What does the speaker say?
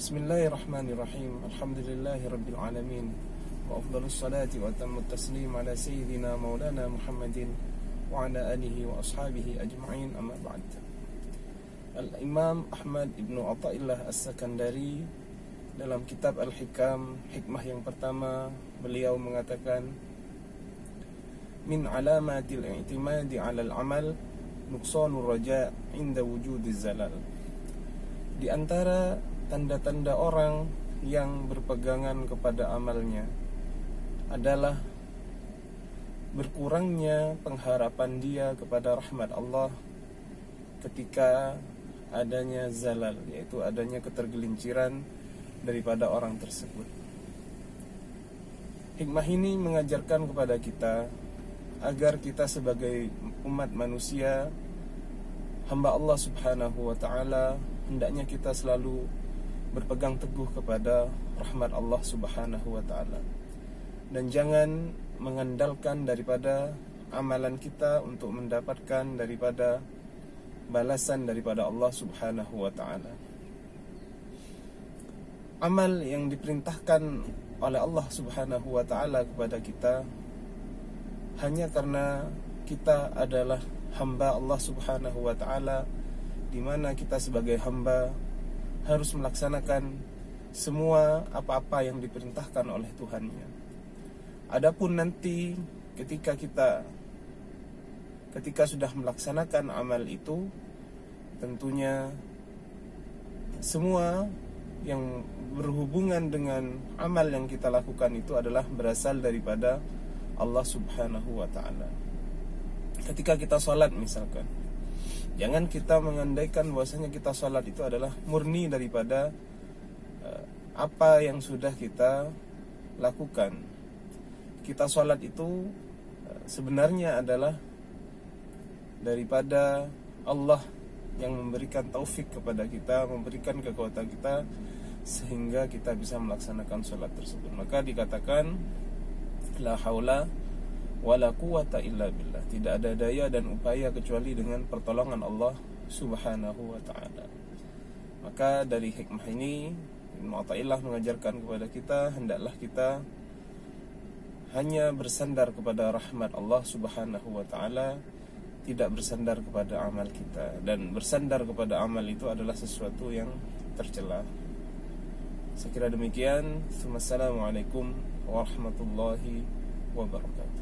بسم الله الرحمن الرحيم. الحمد لله رب العالمين. وأفضل الصلاة وأتم التسليم على سيدنا مولانا محمد وعلى آله وأصحابه أجمعين. أما بعد. الإمام أحمد بن عطاء الله السكندري dalam kitab Al-Hikam hikmah yang pertama beliau mengatakan min alamatil i'timadi 'ala al-amal nuqsanur raja' inda wujudiz zalal. Di antara tanda-tanda orang yang berpegangan kepada amalnya adalah berkurangnya pengharapan dia kepada rahmat Allah ketika adanya zalal yaitu adanya ketergelinciran daripada orang tersebut. Hikmah ini mengajarkan kepada kita agar kita sebagai umat manusia hamba Allah Subhanahu wa taala hendaknya kita selalu berpegang teguh kepada rahmat Allah Subhanahu wa taala. Dan jangan mengandalkan daripada amalan kita untuk mendapatkan daripada balasan daripada Allah Subhanahu wa taala. Amal yang diperintahkan oleh Allah Subhanahu wa taala kepada kita hanya karena kita adalah hamba Allah Subhanahu wa taala di mana kita sebagai hamba harus melaksanakan semua apa-apa yang diperintahkan oleh Tuhannya. Adapun nanti ketika kita ketika sudah melaksanakan amal itu tentunya semua yang berhubungan dengan amal yang kita lakukan itu adalah berasal daripada Allah Subhanahu wa taala. Ketika kita sholat misalkan Jangan kita mengandaikan bahwasanya kita sholat itu adalah murni daripada uh, apa yang sudah kita lakukan. Kita sholat itu uh, sebenarnya adalah daripada Allah yang memberikan taufik kepada kita, memberikan kekuatan kita sehingga kita bisa melaksanakan sholat tersebut. Maka dikatakan la haula wala quwata illa billah. Tidak ada daya dan upaya kecuali dengan pertolongan Allah Subhanahu wa taala. Maka dari hikmah ini Ibnu Athaillah mengajarkan kepada kita hendaklah kita hanya bersandar kepada rahmat Allah Subhanahu wa taala tidak bersandar kepada amal kita dan bersandar kepada amal itu adalah sesuatu yang tercela. Saya kira demikian. Wassalamualaikum warahmatullahi wabarakatuh.